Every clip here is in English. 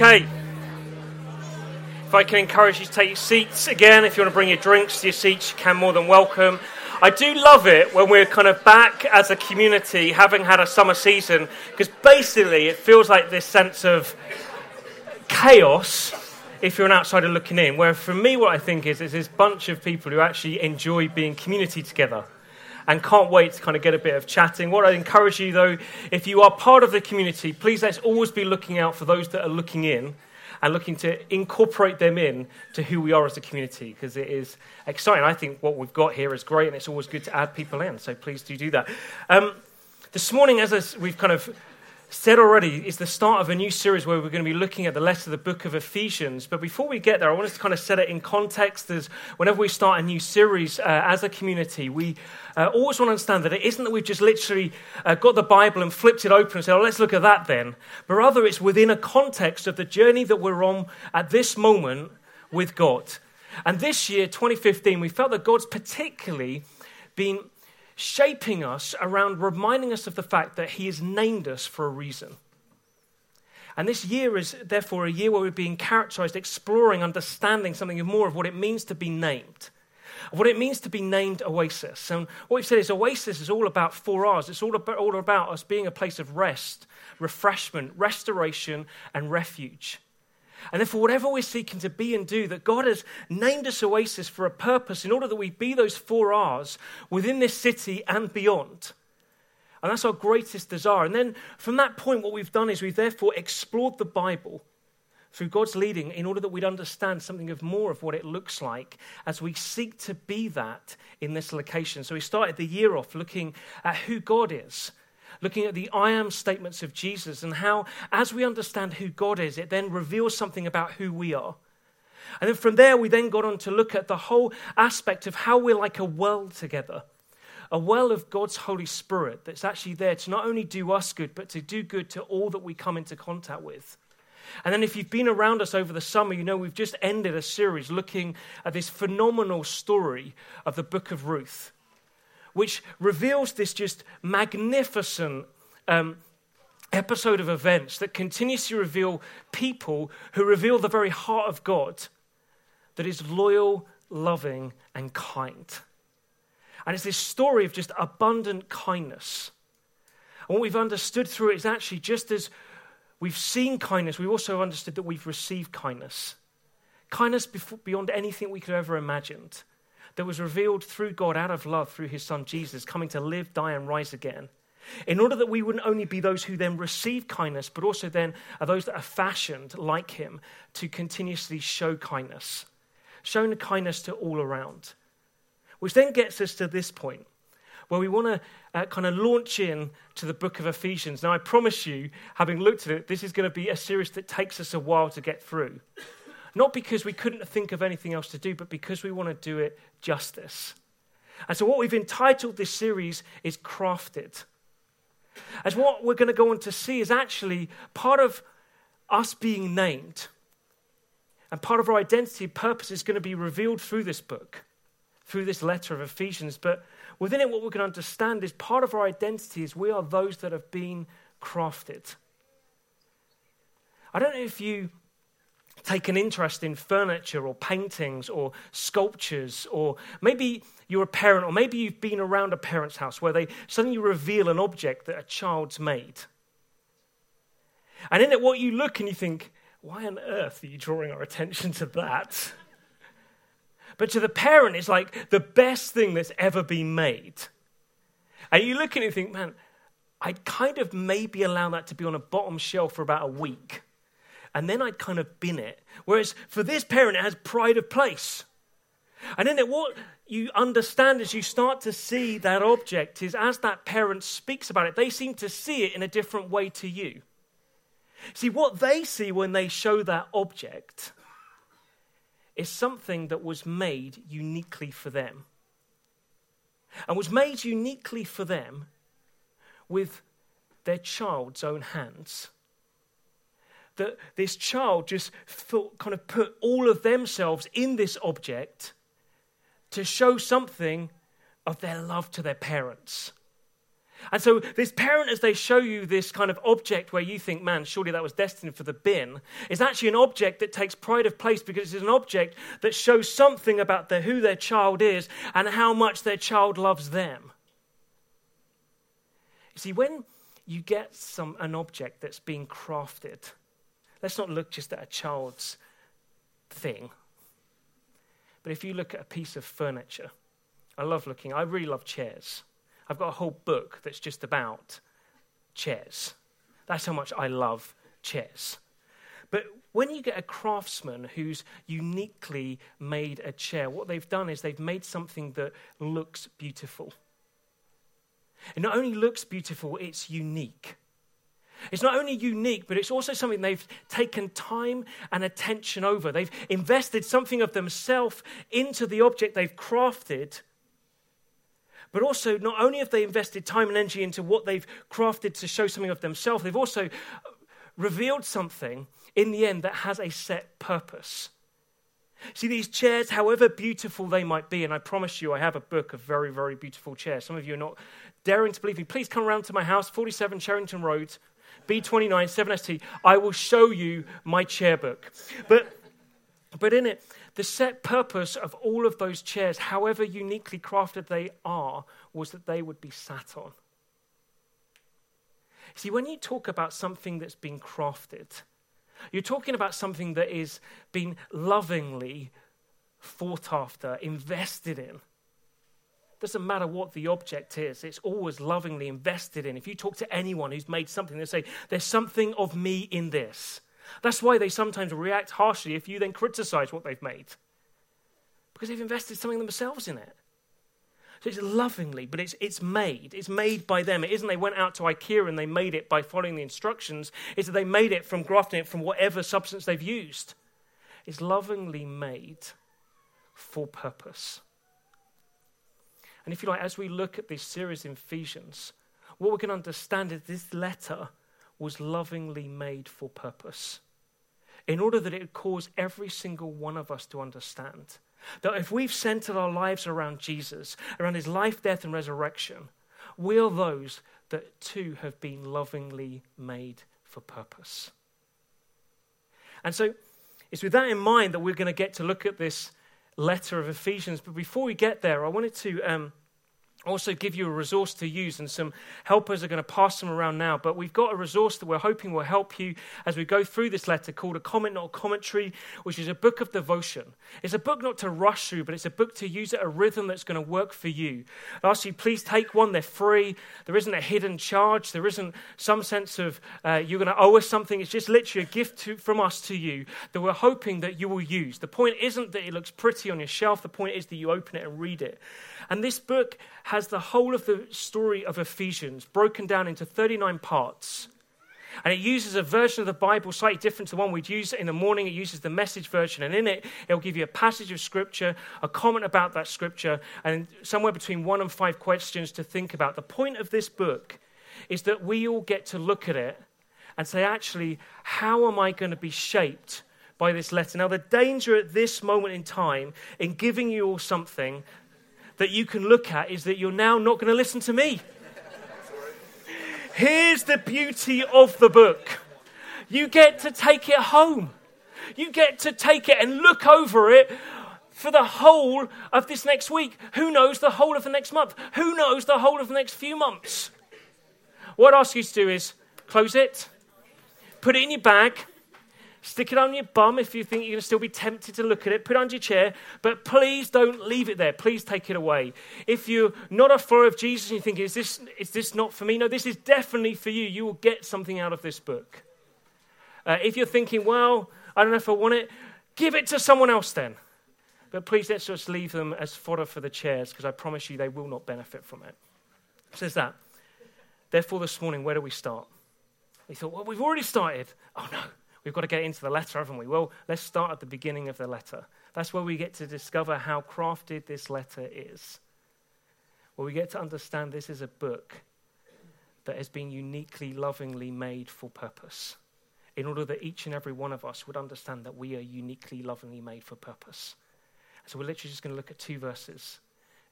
Okay. If I can encourage you to take your seats again, if you want to bring your drinks to your seats, you can more than welcome. I do love it when we're kind of back as a community, having had a summer season, because basically it feels like this sense of chaos if you're an outsider looking in. Where for me, what I think is, is this bunch of people who actually enjoy being community together and can't wait to kind of get a bit of chatting. What I'd encourage you, though, if you are part of the community, please let's always be looking out for those that are looking in and looking to incorporate them in to who we are as a community because it is exciting. I think what we've got here is great and it's always good to add people in, so please do do that. Um, this morning, as we've kind of said already, is the start of a new series where we're going to be looking at the letter of the book of Ephesians. But before we get there, I want us to kind of set it in context as whenever we start a new series uh, as a community, we uh, always want to understand that it isn't that we've just literally uh, got the Bible and flipped it open and said, oh, let's look at that then. But rather, it's within a context of the journey that we're on at this moment with God. And this year, 2015, we felt that God's particularly been shaping us around reminding us of the fact that He has named us for a reason. And this year is therefore a year where we're being characterized, exploring, understanding something more of what it means to be named. What it means to be named Oasis. And what we've said is Oasis is all about four R's. It's all about, all about us being a place of rest, refreshment, restoration, and refuge. And therefore, whatever we're seeking to be and do, that God has named us Oasis for a purpose in order that we be those four R's within this city and beyond. And that's our greatest desire. And then from that point, what we've done is we've therefore explored the Bible through God's leading in order that we'd understand something of more of what it looks like as we seek to be that in this location. So we started the year off looking at who God is looking at the I am statements of Jesus and how, as we understand who God is, it then reveals something about who we are. And then from there, we then got on to look at the whole aspect of how we're like a well together. A well of God's Holy Spirit that's actually there to not only do us good, but to do good to all that we come into contact with. And then, if you've been around us over the summer, you know we've just ended a series looking at this phenomenal story of the book of Ruth which reveals this just magnificent um, episode of events that continues to reveal people who reveal the very heart of God that is loyal, loving, and kind. And it's this story of just abundant kindness. And what we've understood through it is actually just as we've seen kindness, we've also understood that we've received kindness. Kindness beyond anything we could have ever imagined that was revealed through God out of love through his son Jesus, coming to live, die, and rise again. In order that we wouldn't only be those who then receive kindness, but also then are those that are fashioned like him to continuously show kindness, showing kindness to all around. Which then gets us to this point where we want to uh, kind of launch in to the book of Ephesians. Now, I promise you, having looked at it, this is going to be a series that takes us a while to get through. Not because we couldn't think of anything else to do, but because we want to do it justice. And so, what we've entitled this series is Crafted. As what we're going to go on to see is actually part of us being named. And part of our identity purpose is going to be revealed through this book, through this letter of Ephesians. But within it, what we're going to understand is part of our identity is we are those that have been crafted. I don't know if you take an interest in furniture or paintings or sculptures, or maybe you're a parent, or maybe you've been around a parent's house where they suddenly reveal an object that a child's made. And in it, what you look and you think, why on earth are you drawing our attention to that? But to the parent, it's like the best thing that's ever been made. And you look and you think, man, I'd kind of maybe allow that to be on a bottom shelf for about a week and then I'd kind of bin it. Whereas for this parent, it has pride of place. And then what you understand as you start to see that object is as that parent speaks about it, they seem to see it in a different way to you. See, what they see when they show that object is something that was made uniquely for them. And was made uniquely for them with their child's own hands that this child just felt, kind of put all of themselves in this object to show something of their love to their parents. And so, this parent, as they show you this kind of object where you think, man, surely that was destined for the bin, is actually an object that takes pride of place because it's an object that shows something about the, who their child is and how much their child loves them. You see, when you get some, an object that's being crafted, let's not look just at a child's thing, but if you look at a piece of furniture, I love looking, I really love chairs. I've got a whole book that's just about chairs. That's how much I love chairs. But when you get a craftsman who's uniquely made a chair, what they've done is they've made something that looks beautiful. It not only looks beautiful, it's unique. It's not only unique, but it's also something they've taken time and attention over. They've invested something of themselves into the object they've crafted but also, not only have they invested time and energy into what they've crafted to show something of themselves, they've also revealed something in the end that has a set purpose. See, these chairs, however beautiful they might be, and I promise you, I have a book of very, very beautiful chairs. Some of you are not daring to believe me. Please come around to my house, 47 Sherrington Road, B29 7ST. I will show you my chair book. But, but in it, the set purpose of all of those chairs, however uniquely crafted they are, was that they would be sat on. See, when you talk about something that's been crafted, you're talking about something that is being lovingly fought after, invested in. Doesn't matter what the object is, it's always lovingly invested in. If you talk to anyone who's made something, they say, There's something of me in this. That's why they sometimes react harshly if you then criticize what they've made. Because they've invested something themselves in it. So it's lovingly, but it's, it's made. It's made by them. It isn't they went out to IKEA and they made it by following the instructions. It's that they made it from grafting it from whatever substance they've used. It's lovingly made for purpose. And if you like, as we look at this series in Ephesians, what we can understand is this letter was lovingly made for purpose, in order that it would cause every single one of us to understand that if we've centered our lives around Jesus, around his life, death, and resurrection, we are those that too have been lovingly made for purpose. And so it's with that in mind that we're going to get to look at this letter of Ephesians. But before we get there, I wanted to. Um, also give you a resource to use, and some helpers are going to pass them around now. But we've got a resource that we're hoping will help you as we go through this letter called A Comment Not a Commentary, which is a book of devotion. It's a book not to rush through, but it's a book to use at a rhythm that's going to work for you. I ask you, please take one. They're free. There isn't a hidden charge, there isn't some sense of uh, you're going to owe us something. It's just literally a gift to, from us to you that we're hoping that you will use. The point isn't that it looks pretty on your shelf, the point is that you open it and read it. And this book has the whole of the story of Ephesians broken down into 39 parts. And it uses a version of the Bible slightly different to the one we'd use in the morning. It uses the message version. And in it, it'll give you a passage of scripture, a comment about that scripture, and somewhere between one and five questions to think about. The point of this book is that we all get to look at it and say, actually, how am I going to be shaped by this letter? Now, the danger at this moment in time in giving you all something that you can look at is that you're now not going to listen to me. Here's the beauty of the book you get to take it home, you get to take it and look over it for the whole of this next week. Who knows the whole of the next month? Who knows the whole of the next few months? What I ask you to do is close it, put it in your bag, Stick it on your bum if you think you're going to still be tempted to look at it. Put it on your chair, but please don't leave it there. Please take it away. If you're not a follower of Jesus and you think, is this, is this not for me? No, this is definitely for you. You will get something out of this book. Uh, if you're thinking, well, I don't know if I want it, give it to someone else then. But please let's just leave them as fodder for the chairs because I promise you they will not benefit from it. it. Says that. Therefore, this morning, where do we start? We thought, well, we've already started. Oh no, We've got to get into the letter, haven't we? Well, let's start at the beginning of the letter. That's where we get to discover how crafted this letter is. Where we get to understand this is a book that has been uniquely, lovingly made for purpose, in order that each and every one of us would understand that we are uniquely, lovingly made for purpose. So we're literally just going to look at two verses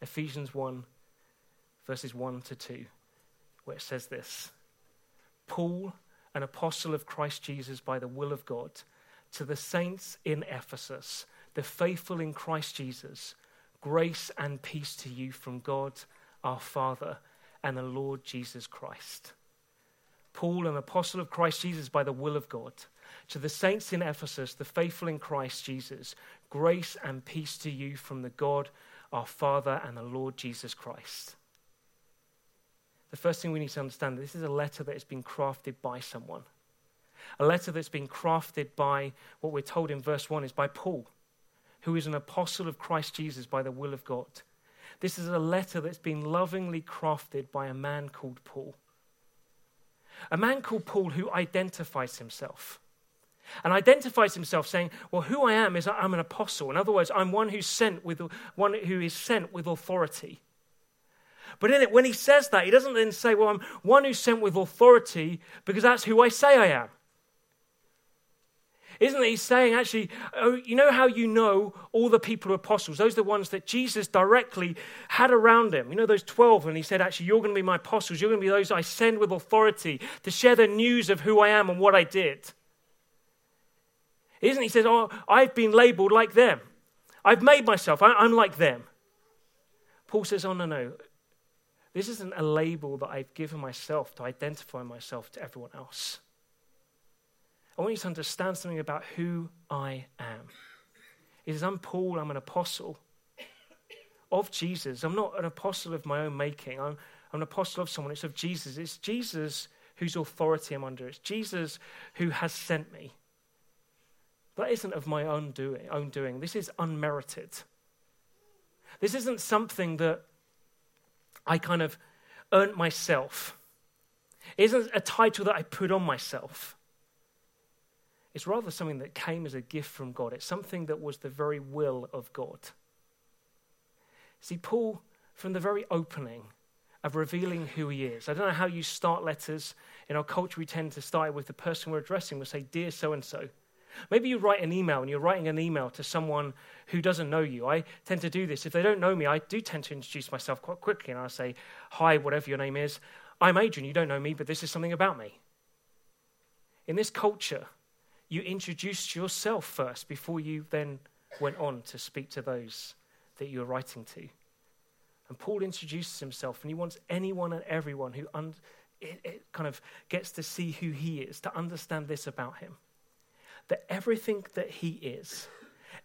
Ephesians 1, verses 1 to 2. where it says this Paul, an apostle of Christ Jesus by the will of God, to the saints in Ephesus, the faithful in Christ Jesus, grace and peace to you from God our Father and the Lord Jesus Christ. Paul, an apostle of Christ Jesus by the will of God, to the saints in Ephesus, the faithful in Christ Jesus, grace and peace to you from the God our Father and the Lord Jesus Christ. The first thing we need to understand this is a letter that has been crafted by someone. A letter that's been crafted by what we're told in verse 1 is by Paul, who is an apostle of Christ Jesus by the will of God. This is a letter that's been lovingly crafted by a man called Paul. A man called Paul who identifies himself. And identifies himself saying, Well, who I am is I'm an apostle. In other words, I'm one who's sent with one who is sent with authority. But in it, when he says that, he doesn't then say, Well, I'm one who's sent with authority because that's who I say I am. Isn't he saying, actually, oh, you know how you know all the people are apostles? Those are the ones that Jesus directly had around him. You know, those 12, and he said, actually, you're going to be my apostles. You're going to be those I send with authority to share the news of who I am and what I did. Isn't he? Says, oh, I've been labeled like them. I've made myself, I, I'm like them. Paul says, oh, no, no. This isn't a label that I've given myself to identify myself to everyone else. I want you to understand something about who I am. He says, I'm Paul, I'm an apostle of Jesus. I'm not an apostle of my own making. I'm, I'm an apostle of someone. It's of Jesus. It's Jesus whose authority I'm under. It's Jesus who has sent me. That isn't of my own doing, own doing. This is unmerited. This isn't something that I kind of earned myself. It isn't a title that I put on myself. It's rather something that came as a gift from God. It's something that was the very will of God. See, Paul, from the very opening of revealing who he is, I don't know how you start letters. In our culture, we tend to start with the person we're addressing. We'll say, Dear so and so. Maybe you write an email and you're writing an email to someone who doesn't know you. I tend to do this. If they don't know me, I do tend to introduce myself quite quickly and I'll say, Hi, whatever your name is. I'm Adrian. You don't know me, but this is something about me. In this culture, you introduced yourself first before you then went on to speak to those that you were writing to. And Paul introduces himself, and he wants anyone and everyone who un- it, it kind of gets to see who he is to understand this about him that everything that he is,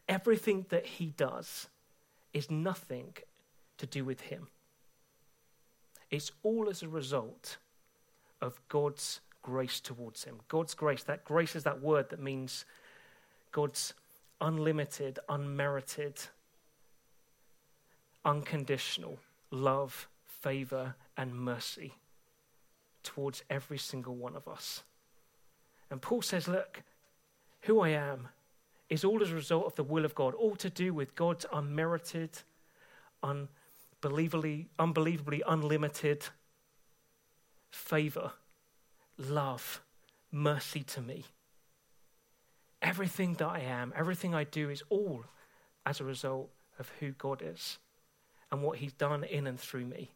everything that he does, is nothing to do with him. It's all as a result of God's grace towards him. God's grace, that grace is that word that means God's unlimited, unmerited, unconditional love, favor, and mercy towards every single one of us. And Paul says, Look, who I am is all as a result of the will of God, all to do with God's unmerited, unbelievably, unbelievably unlimited favor, love, mercy to me. Everything that I am, everything I do is all as a result of who God is and what He's done in and through me.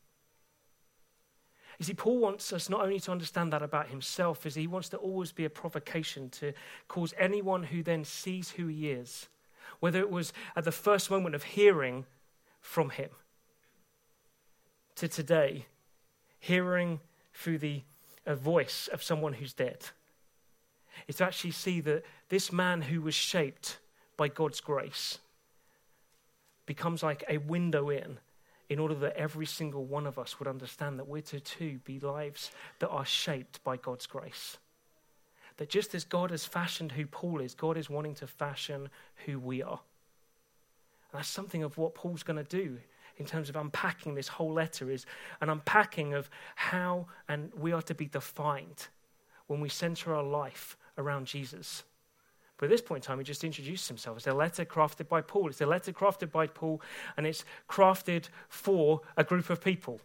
You see, Paul wants us not only to understand that about himself, is he wants to always be a provocation to cause anyone who then sees who he is, whether it was at the first moment of hearing from him to today, hearing through the voice of someone who's dead, is to actually see that this man who was shaped by God's grace becomes like a window in in order that every single one of us would understand that we're to too be lives that are shaped by God's grace. That just as God has fashioned who Paul is, God is wanting to fashion who we are. And that's something of what Paul's going to do in terms of unpacking this whole letter is an unpacking of how and we are to be defined when we center our life around Jesus. But at this point in time, he just introduced himself. It's a letter crafted by Paul. It's a letter crafted by Paul, and it's crafted for a group of people.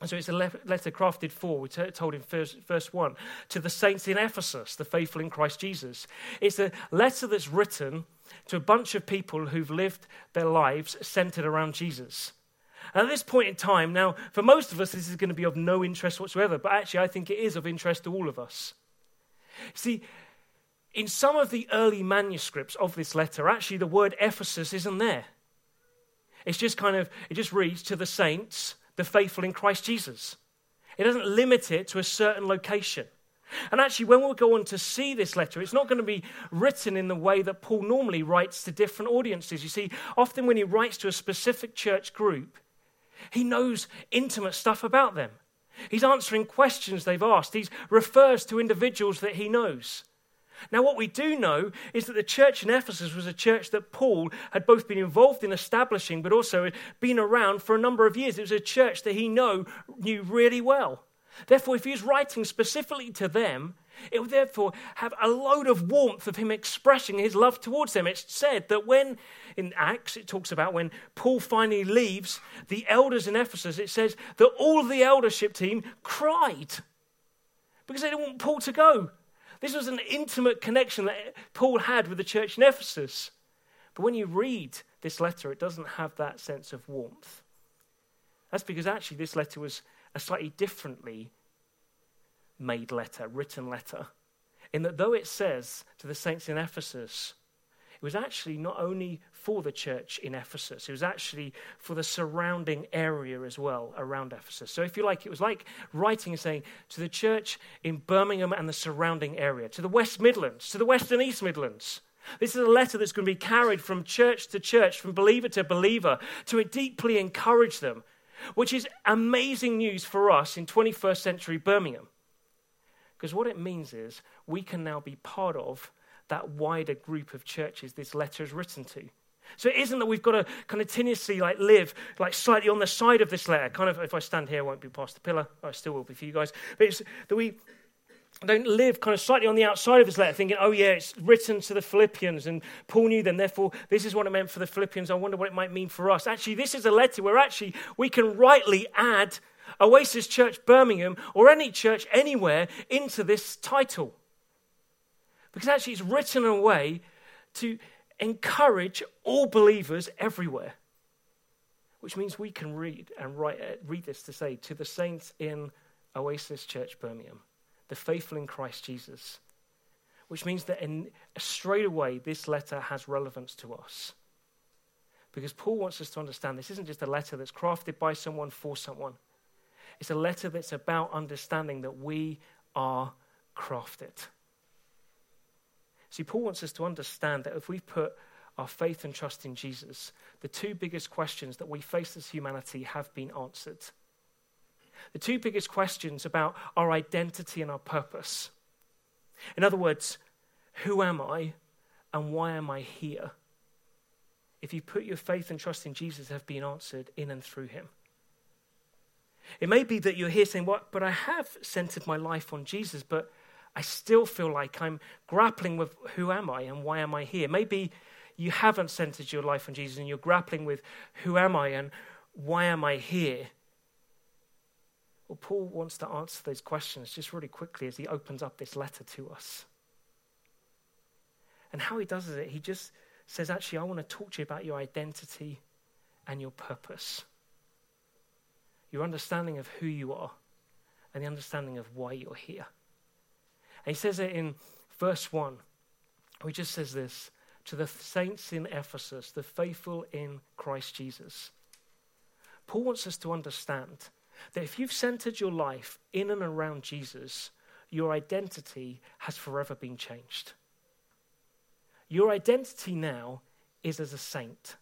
And so it's a letter crafted for, we told in verse, verse 1, to the saints in Ephesus, the faithful in Christ Jesus. It's a letter that's written to a bunch of people who've lived their lives centered around Jesus. And at this point in time, now, for most of us, this is going to be of no interest whatsoever, but actually, I think it is of interest to all of us. See, in some of the early manuscripts of this letter, actually, the word Ephesus isn't there. It's just kind of, it just reads to the saints, the faithful in Christ Jesus. It doesn't limit it to a certain location. And actually, when we go on to see this letter, it's not going to be written in the way that Paul normally writes to different audiences. You see, often when he writes to a specific church group, he knows intimate stuff about them. He's answering questions they've asked. He refers to individuals that he knows. Now, what we do know is that the church in Ephesus was a church that Paul had both been involved in establishing, but also had been around for a number of years. It was a church that he know, knew really well. Therefore, if he's writing specifically to them, it would therefore have a load of warmth of him expressing his love towards them. It's said that when, in Acts, it talks about when Paul finally leaves the elders in Ephesus, it says that all the eldership team cried because they didn't want Paul to go. This was an intimate connection that Paul had with the church in Ephesus. But when you read this letter, it doesn't have that sense of warmth. That's because actually this letter was a slightly differently made letter, written letter, in that though it says to the saints in Ephesus, it was actually not only for the church in Ephesus, it was actually for the surrounding area as well around Ephesus. So, if you like, it was like writing and saying to the church in Birmingham and the surrounding area, to the West Midlands, to the West and East Midlands. This is a letter that's going to be carried from church to church, from believer to believer, to deeply encourage them, which is amazing news for us in 21st century Birmingham. Because what it means is we can now be part of that wider group of churches this letter is written to. So it isn't that we've got to continuously like live like slightly on the side of this letter. Kind of, if I stand here, I won't be past the pillar. I still will be for you guys. But it's that we don't live kind of slightly on the outside of this letter, thinking, oh yeah, it's written to the Philippians, and Paul knew them. Therefore, this is what it meant for the Philippians. I wonder what it might mean for us. Actually, this is a letter where actually we can rightly add Oasis Church Birmingham or any church anywhere into this title. Because actually, it's written in a way to encourage all believers everywhere. Which means we can read and write, uh, read this to say to the saints in Oasis Church Birmingham, the faithful in Christ Jesus. Which means that in, straight away, this letter has relevance to us. Because Paul wants us to understand this isn't just a letter that's crafted by someone for someone. It's a letter that's about understanding that we are crafted. See, Paul wants us to understand that if we put our faith and trust in Jesus, the two biggest questions that we face as humanity have been answered. The two biggest questions about our identity and our purpose. In other words, who am I and why am I here? If you put your faith and trust in Jesus, have been answered in and through him. It may be that you're here saying, well, but I have centered my life on Jesus, but I still feel like I'm grappling with who am I and why am I here? Maybe you haven't centered your life on Jesus and you're grappling with who am I and why am I here? Well, Paul wants to answer those questions just really quickly as he opens up this letter to us. And how he does it, he just says, Actually, I want to talk to you about your identity and your purpose your understanding of who you are and the understanding of why you're here. And he says it in verse 1. He just says this to the saints in Ephesus, the faithful in Christ Jesus. Paul wants us to understand that if you've centered your life in and around Jesus, your identity has forever been changed. Your identity now is as a saint.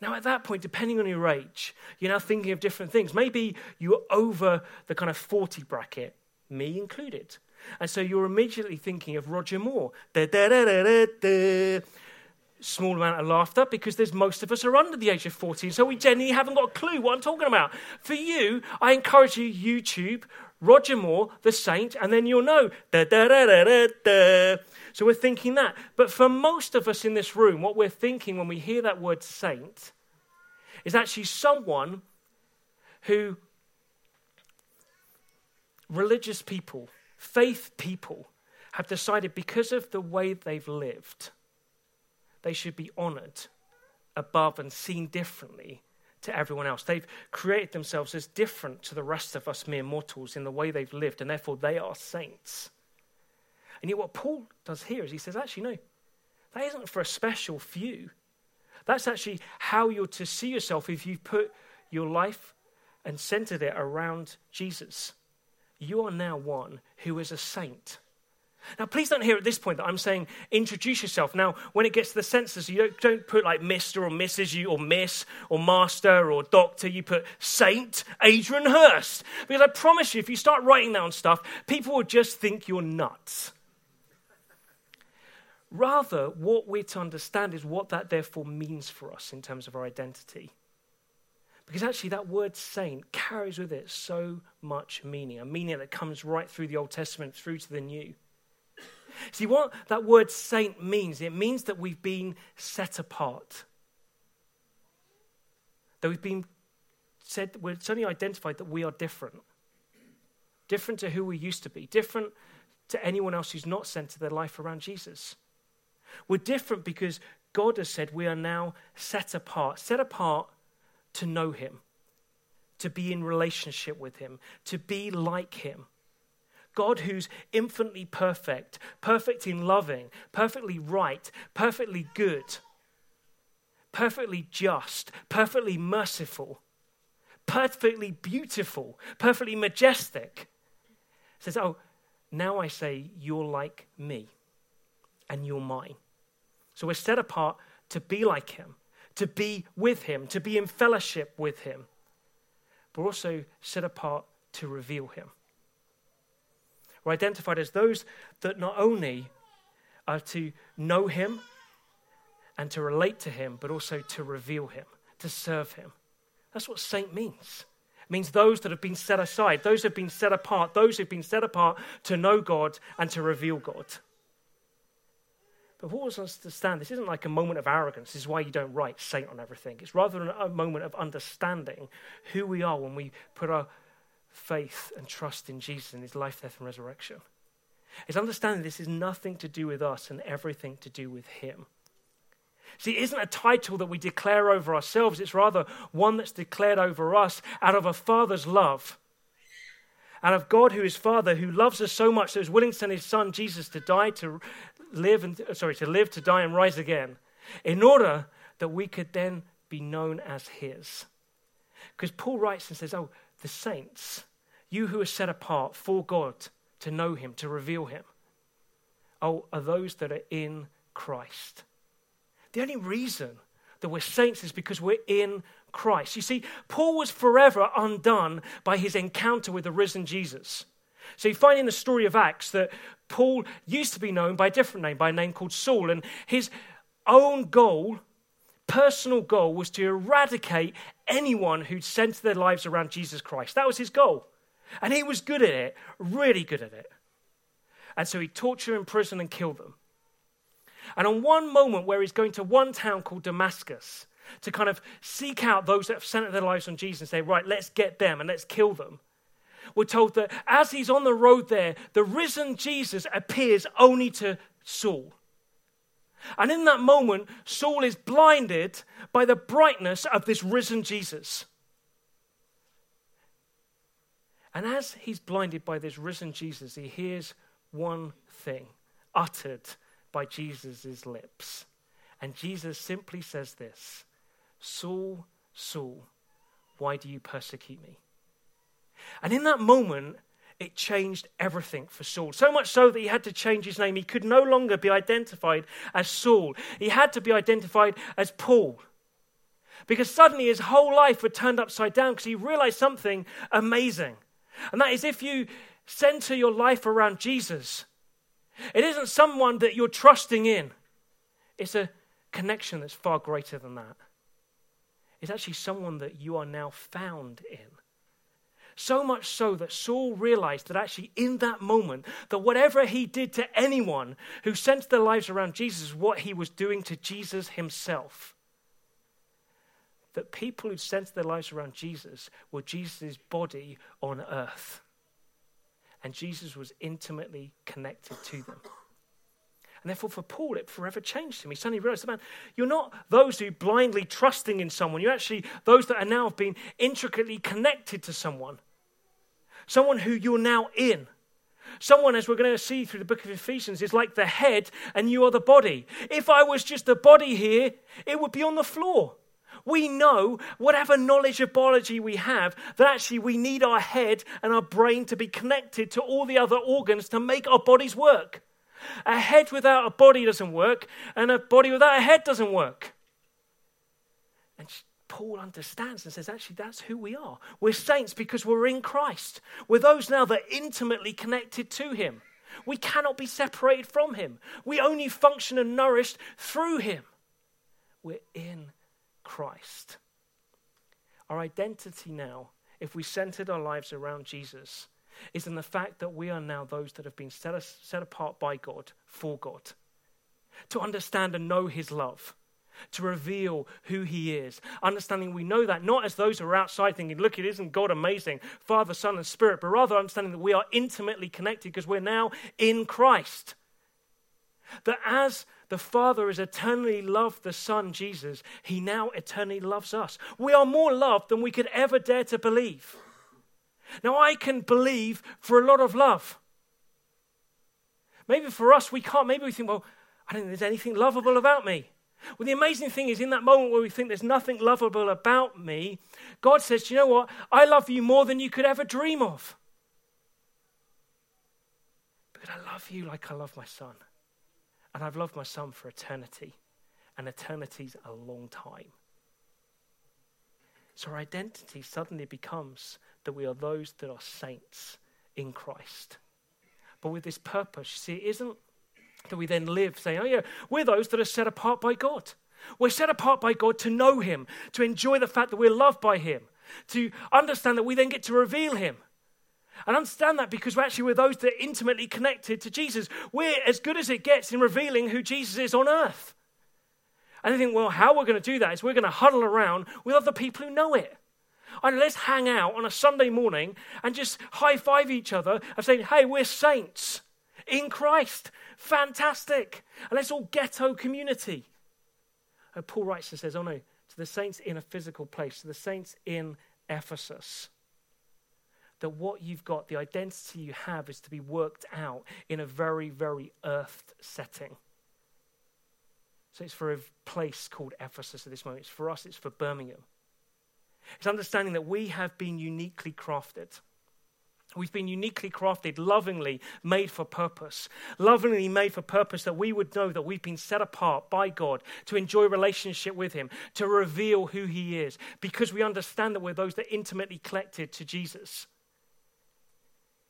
Now, at that point, depending on your age, you're now thinking of different things. Maybe you're over the kind of 40 bracket, me included. And so you're immediately thinking of Roger Moore. Da, da, da, Small amount of laughter because there's most of us are under the age of 40. So we genuinely haven't got a clue what I'm talking about. For you, I encourage you, YouTube, Roger Moore, the saint, and then you'll know. So we're thinking that. But for most of us in this room, what we're thinking when we hear that word saint is actually someone who religious people, faith people, have decided because of the way they've lived, they should be honored above and seen differently to everyone else. They've created themselves as different to the rest of us mere mortals in the way they've lived, and therefore they are saints. And yet, what Paul does here is he says, actually, no, that isn't for a special few. That's actually how you're to see yourself if you've put your life and centered it around Jesus. You are now one who is a saint. Now, please don't hear at this point that I'm saying introduce yourself. Now, when it gets to the census, you don't, don't put like Mr. or Mrs. You or Miss or Master or Doctor. You put Saint Adrian Hurst. Because I promise you, if you start writing down stuff, people will just think you're nuts. Rather, what we're to understand is what that therefore means for us in terms of our identity. Because actually, that word saint carries with it so much meaning, a meaning that comes right through the Old Testament, through to the New. See, what that word saint means, it means that we've been set apart. That we've been said, we're suddenly identified that we are different. Different to who we used to be, different to anyone else who's not centered their life around Jesus. We're different because God has said we are now set apart, set apart to know Him, to be in relationship with Him, to be like Him. God who's infinitely perfect, perfect in loving, perfectly right, perfectly good, perfectly just, perfectly merciful, perfectly beautiful, perfectly majestic, says, Oh, now I say, You're like me and you're mine. So we're set apart to be like him, to be with him, to be in fellowship with him, but also set apart to reveal him. We're identified as those that not only are to know him and to relate to him, but also to reveal him, to serve him. That's what saint means. It means those that have been set aside, those who have been set apart, those who have been set apart to know God and to reveal God. But Paul wants us to understand this isn't like a moment of arrogance. This is why you don't write saint on everything. It's rather a moment of understanding who we are when we put our faith and trust in Jesus and his life, death, and resurrection. It's understanding this is nothing to do with us and everything to do with him. See, it isn't a title that we declare over ourselves, it's rather one that's declared over us out of a father's love. Out of God, who is Father, who loves us so much that is willing to send his Son Jesus to die, to live and sorry, to live, to die, and rise again, in order that we could then be known as his. Because Paul writes and says, Oh, the saints, you who are set apart for God to know him, to reveal him, oh, are those that are in Christ. The only reason that we're saints is because we're in Christ. You see, Paul was forever undone by his encounter with the risen Jesus. So you find in the story of Acts that Paul used to be known by a different name, by a name called Saul, and his own goal, personal goal, was to eradicate anyone who'd centered their lives around Jesus Christ. That was his goal. And he was good at it, really good at it. And so he tortured, imprisoned, and killed them. And on one moment where he's going to one town called Damascus to kind of seek out those that have centered their lives on Jesus and say, right, let's get them and let's kill them, we're told that as he's on the road there, the risen Jesus appears only to Saul. And in that moment, Saul is blinded by the brightness of this risen Jesus. And as he's blinded by this risen Jesus, he hears one thing uttered by Jesus' lips. And Jesus simply says this Saul, Saul, why do you persecute me? And in that moment, it changed everything for Saul. So much so that he had to change his name. He could no longer be identified as Saul, he had to be identified as Paul. Because suddenly his whole life had turned upside down because he realized something amazing. And that is if you center your life around Jesus, it isn't someone that you're trusting in, it's a connection that's far greater than that. It's actually someone that you are now found in. So much so that Saul realized that actually in that moment, that whatever he did to anyone who centered their lives around Jesus, what he was doing to Jesus himself. That people who centered their lives around Jesus were Jesus' body on earth. And Jesus was intimately connected to them. And therefore, for Paul, it forever changed him. He suddenly realized, man, you're not those who blindly trusting in someone. You're actually those that are now being intricately connected to someone. Someone who you're now in. Someone, as we're going to see through the book of Ephesians, is like the head and you are the body. If I was just the body here, it would be on the floor. We know, whatever knowledge of biology we have, that actually we need our head and our brain to be connected to all the other organs to make our bodies work. A head without a body doesn't work, and a body without a head doesn't work. And Paul understands and says, actually, that's who we are. We're saints because we're in Christ. We're those now that are intimately connected to Him. We cannot be separated from Him. We only function and nourished through Him. We're in Christ. Our identity now, if we centered our lives around Jesus, is in the fact that we are now those that have been set, set apart by God for God. To understand and know His love, to reveal who He is. Understanding we know that not as those who are outside thinking, look, it isn't God amazing, Father, Son, and Spirit, but rather understanding that we are intimately connected because we're now in Christ. That as the Father has eternally loved the Son, Jesus, He now eternally loves us. We are more loved than we could ever dare to believe. Now, I can believe for a lot of love. Maybe for us, we can't. Maybe we think, well, I don't think there's anything lovable about me. Well, the amazing thing is, in that moment where we think there's nothing lovable about me, God says, you know what? I love you more than you could ever dream of. Because I love you like I love my son. And I've loved my son for eternity. And eternity's a long time. So our identity suddenly becomes that we are those that are saints in Christ. But with this purpose, see, it isn't that we then live saying, oh, yeah, we're those that are set apart by God. We're set apart by God to know Him, to enjoy the fact that we're loved by Him, to understand that we then get to reveal Him. And understand that because we're actually we're those that are intimately connected to Jesus. We're as good as it gets in revealing who Jesus is on earth. And I think, well, how we're going to do that is we're going to huddle around with other people who know it. And let's hang out on a Sunday morning and just high five each other and say, hey, we're saints in Christ. Fantastic. And let's all ghetto community. And Paul writes and says, oh no, to the saints in a physical place, to the saints in Ephesus that what you've got, the identity you have, is to be worked out in a very, very earthed setting. So it's for a place called Ephesus at this moment. It's for us, it's for Birmingham. It's understanding that we have been uniquely crafted. We've been uniquely crafted, lovingly made for purpose. Lovingly made for purpose that we would know that we've been set apart by God to enjoy relationship with Him, to reveal who He is, because we understand that we're those that intimately connected to Jesus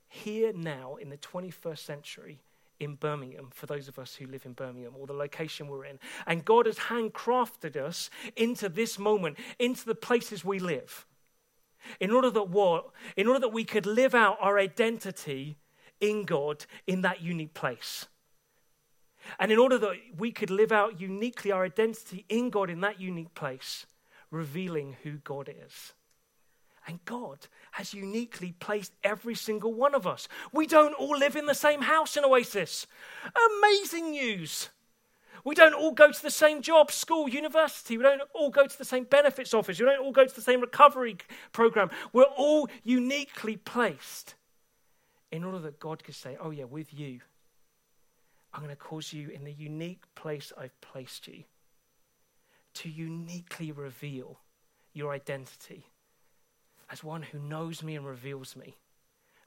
here now in the 21st century in Birmingham, for those of us who live in Birmingham or the location we're in. And God has handcrafted us into this moment, into the places we live. In order that what? In order that we could live out our identity in God in that unique place. And in order that we could live out uniquely our identity in God in that unique place, revealing who God is. And God has uniquely placed every single one of us. We don't all live in the same house in Oasis. Amazing news. We don't all go to the same job, school, university. We don't all go to the same benefits office. We don't all go to the same recovery program. We're all uniquely placed in order that God could say, Oh, yeah, with you, I'm going to cause you in the unique place I've placed you to uniquely reveal your identity as one who knows me and reveals me,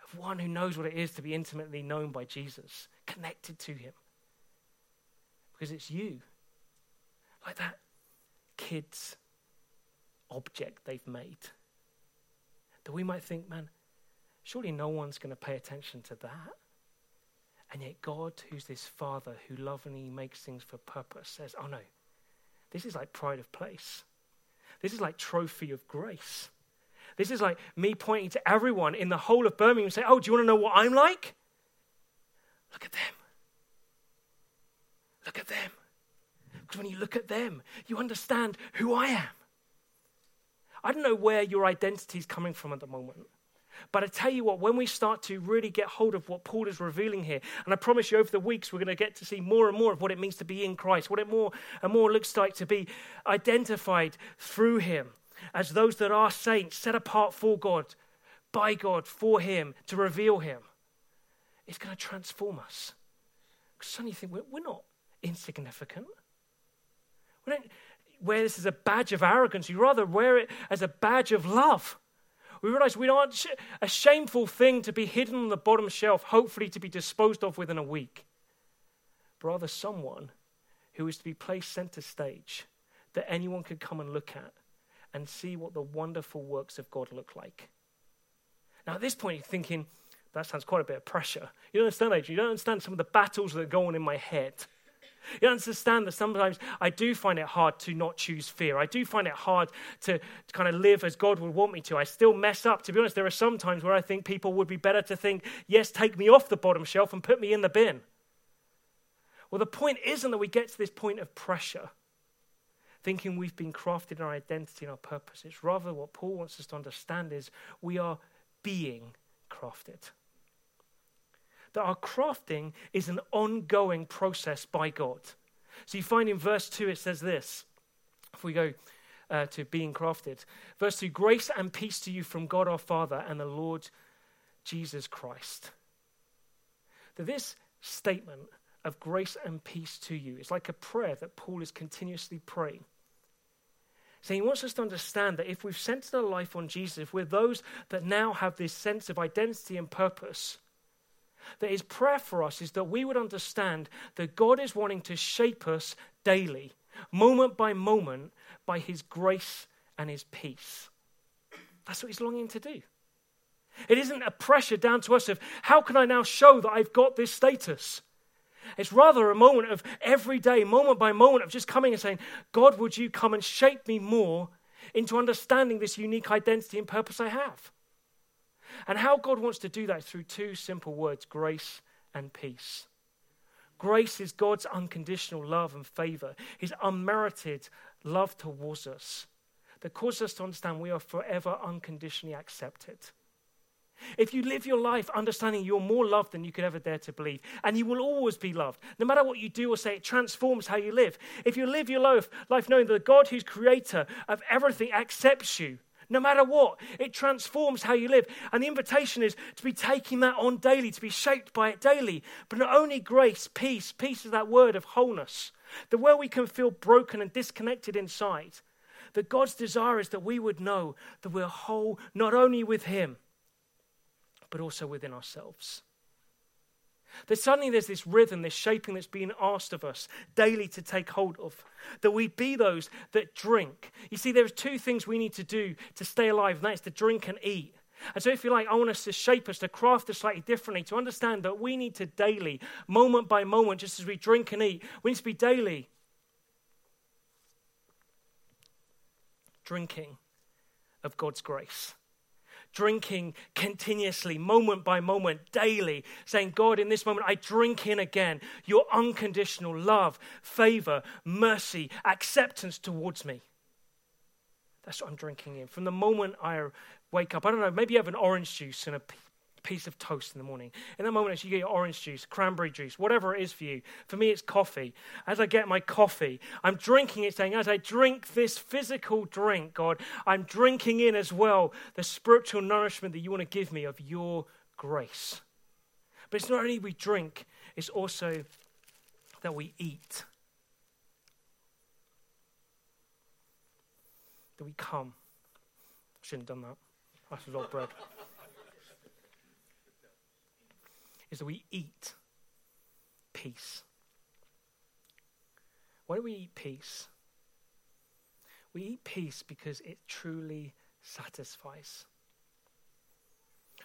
of one who knows what it is to be intimately known by Jesus, connected to him. Because it's you, like that kid's object they've made. That we might think, man, surely no one's going to pay attention to that. And yet, God, who's this Father who lovingly makes things for purpose, says, oh no, this is like pride of place. This is like trophy of grace. This is like me pointing to everyone in the whole of Birmingham and saying, Oh, do you want to know what I'm like? Look at them. Look at them. Because when you look at them, you understand who I am. I don't know where your identity is coming from at the moment. But I tell you what, when we start to really get hold of what Paul is revealing here, and I promise you over the weeks we're going to get to see more and more of what it means to be in Christ, what it more and more looks like to be identified through him as those that are saints, set apart for God, by God, for him, to reveal him. It's going to transform us. Suddenly you think we're, we're not insignificant. We don't wear this as a badge of arrogance. You rather wear it as a badge of love. We realize we aren't a shameful thing to be hidden on the bottom shelf, hopefully to be disposed of within a week, but rather someone who is to be placed center stage that anyone could come and look at and see what the wonderful works of God look like. Now, at this point, you're thinking, that sounds quite a bit of pressure. You don't understand, Adrian. You don't understand some of the battles that go on in my head. You understand that sometimes I do find it hard to not choose fear. I do find it hard to, to kind of live as God would want me to. I still mess up. To be honest, there are some times where I think people would be better to think, yes, take me off the bottom shelf and put me in the bin. Well, the point isn't that we get to this point of pressure, thinking we've been crafted in our identity and our purpose. It's rather what Paul wants us to understand is we are being crafted that our crafting is an ongoing process by God. So you find in verse 2 it says this. If we go uh, to being crafted, verse 2 grace and peace to you from God our Father and the Lord Jesus Christ. That this statement of grace and peace to you is like a prayer that Paul is continuously praying. So he wants us to understand that if we've centered our life on Jesus, if we're those that now have this sense of identity and purpose, that his prayer for us is that we would understand that God is wanting to shape us daily, moment by moment, by his grace and his peace. That's what he's longing to do. It isn't a pressure down to us of how can I now show that I've got this status? It's rather a moment of every day, moment by moment, of just coming and saying, God, would you come and shape me more into understanding this unique identity and purpose I have? And how God wants to do that through two simple words grace and peace. Grace is God's unconditional love and favor, his unmerited love towards us that causes us to understand we are forever unconditionally accepted. If you live your life understanding you're more loved than you could ever dare to believe, and you will always be loved, no matter what you do or say, it transforms how you live. If you live your life, life knowing that the God who's creator of everything accepts you, no matter what. It transforms how you live. And the invitation is to be taking that on daily, to be shaped by it daily. But not only grace, peace, peace is that word of wholeness, the where we can feel broken and disconnected inside. That God's desire is that we would know that we're whole not only with Him, but also within ourselves. That suddenly there's this rhythm, this shaping that's being asked of us daily to take hold of. That we be those that drink. You see, there's two things we need to do to stay alive, and that is to drink and eat. And so, if you like, I want us to shape us, to craft us slightly differently, to understand that we need to daily, moment by moment, just as we drink and eat, we need to be daily drinking of God's grace drinking continuously, moment by moment, daily, saying, God, in this moment, I drink in again your unconditional love, favor, mercy, acceptance towards me. That's what I'm drinking in. From the moment I wake up, I don't know, maybe you have an orange juice and a piece of toast in the morning. In that moment, as you get your orange juice, cranberry juice, whatever it is for you, for me, it's coffee. As I get my coffee, I'm drinking it, saying, as I drink this physical drink, God, I'm drinking in as well the spiritual nourishment that you want to give me of your grace. But it's not only we drink, it's also that we eat. That we come. Shouldn't have done that. That's a lot of bread. Is that we eat peace. Why do we eat peace? We eat peace because it truly satisfies.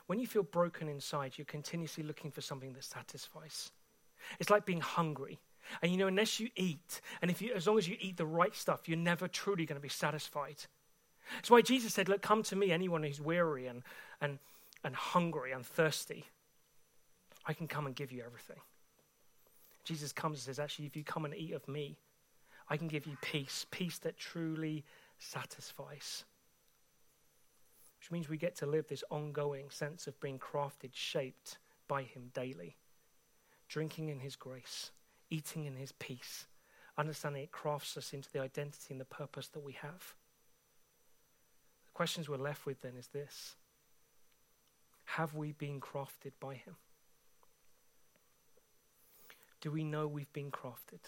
When you feel broken inside, you're continuously looking for something that satisfies. It's like being hungry. And you know, unless you eat, and if you, as long as you eat the right stuff, you're never truly going to be satisfied. That's why Jesus said, Look, come to me, anyone who's weary and, and, and hungry and thirsty. I can come and give you everything. Jesus comes and says, Actually, if you come and eat of me, I can give you peace, peace that truly satisfies. which means we get to live this ongoing sense of being crafted, shaped by Him daily, drinking in His grace, eating in His peace, understanding it crafts us into the identity and the purpose that we have. The questions we're left with then is this Have we been crafted by Him? Do we know we've been crafted?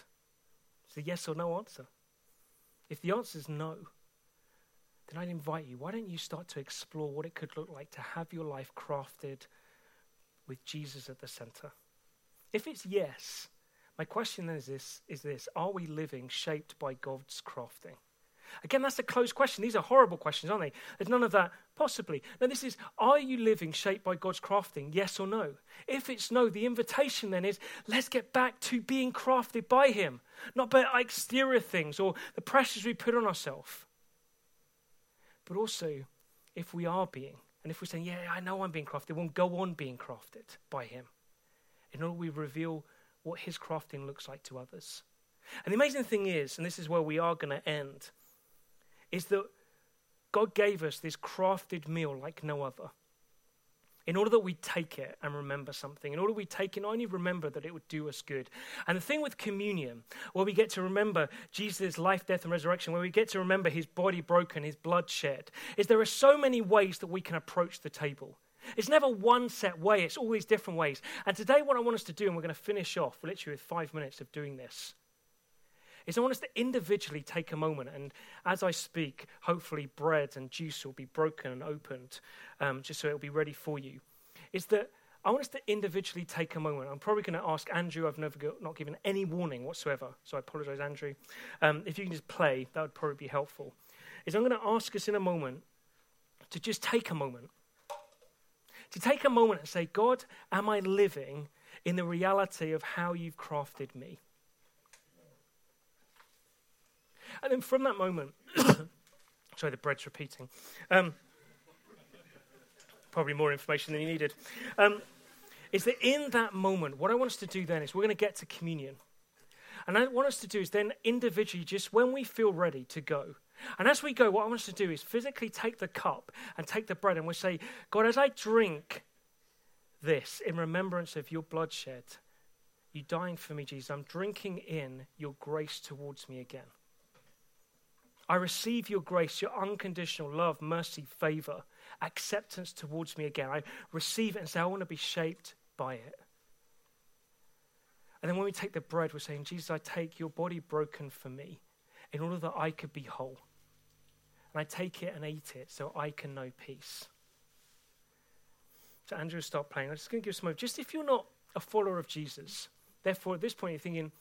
It's a yes or no answer. If the answer is no, then I'd invite you, why don't you start to explore what it could look like to have your life crafted with Jesus at the center? If it's yes, my question is this, is this Are we living shaped by God's crafting? Again, that's a closed question. These are horrible questions, aren't they? There's none of that possibly. Now, this is Are you living shaped by God's crafting? Yes or no? If it's no, the invitation then is let's get back to being crafted by Him, not by exterior things or the pressures we put on ourselves. But also, if we are being, and if we're saying, Yeah, I know I'm being crafted, we'll go on being crafted by Him. In order we reveal what His crafting looks like to others. And the amazing thing is, and this is where we are going to end, is that God gave us this crafted meal like no other in order that we take it and remember something, in order we take it, not only remember that it would do us good. And the thing with communion, where we get to remember Jesus' life, death, and resurrection, where we get to remember his body broken, his blood shed, is there are so many ways that we can approach the table. It's never one set way, it's all these different ways. And today, what I want us to do, and we're going to finish off literally with five minutes of doing this, is I want us to individually take a moment, and as I speak, hopefully bread and juice will be broken and opened, um, just so it'll be ready for you. Is that I want us to individually take a moment. I'm probably going to ask Andrew. I've never got, not given any warning whatsoever, so I apologize, Andrew. Um, if you can just play, that would probably be helpful. Is I'm going to ask us in a moment to just take a moment, to take a moment and say, God, am I living in the reality of how you've crafted me? And then from that moment, sorry, the bread's repeating. Um, probably more information than you needed. Um, is that in that moment, what I want us to do then is we're going to get to communion. And I want us to do is then individually, just when we feel ready to go, and as we go, what I want us to do is physically take the cup and take the bread, and we'll say, God, as I drink this in remembrance of your bloodshed, you dying for me, Jesus, I'm drinking in your grace towards me again. I receive your grace, your unconditional love, mercy, favor, acceptance towards me again. I receive it and say, I want to be shaped by it. And then when we take the bread, we're saying, Jesus, I take your body broken for me in order that I could be whole. And I take it and eat it so I can know peace. So Andrew, stop playing. I'm just going to give some. Just if you're not a follower of Jesus, therefore at this point you're thinking,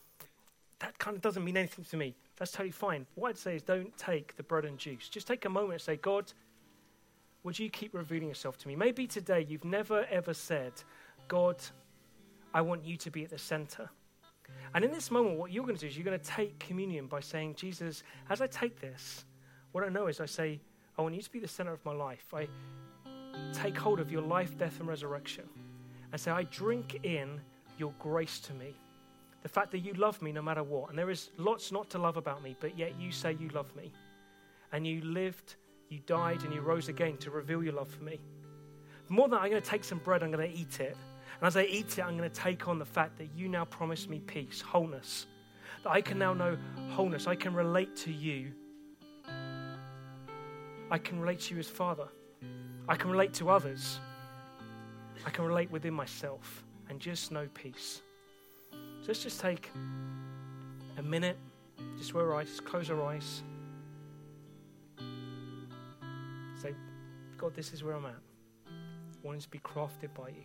that kind of doesn't mean anything to me. That's totally fine. What I'd say is don't take the bread and juice. Just take a moment and say, God, would you keep revealing yourself to me? Maybe today you've never ever said, God, I want you to be at the center. And in this moment, what you're going to do is you're going to take communion by saying, Jesus, as I take this, what I know is I say, I want you to be the center of my life. I take hold of your life, death, and resurrection. And say, I drink in your grace to me. The fact that you love me no matter what. And there is lots not to love about me, but yet you say you love me. And you lived, you died, and you rose again to reveal your love for me. More than that, I'm going to take some bread, I'm going to eat it. And as I eat it, I'm going to take on the fact that you now promise me peace, wholeness. That I can now know wholeness. I can relate to you. I can relate to you as Father. I can relate to others. I can relate within myself and just know peace. So let's just take a minute, just our eyes, close our eyes. Say, God, this is where I'm at. Wanting to be crafted by you.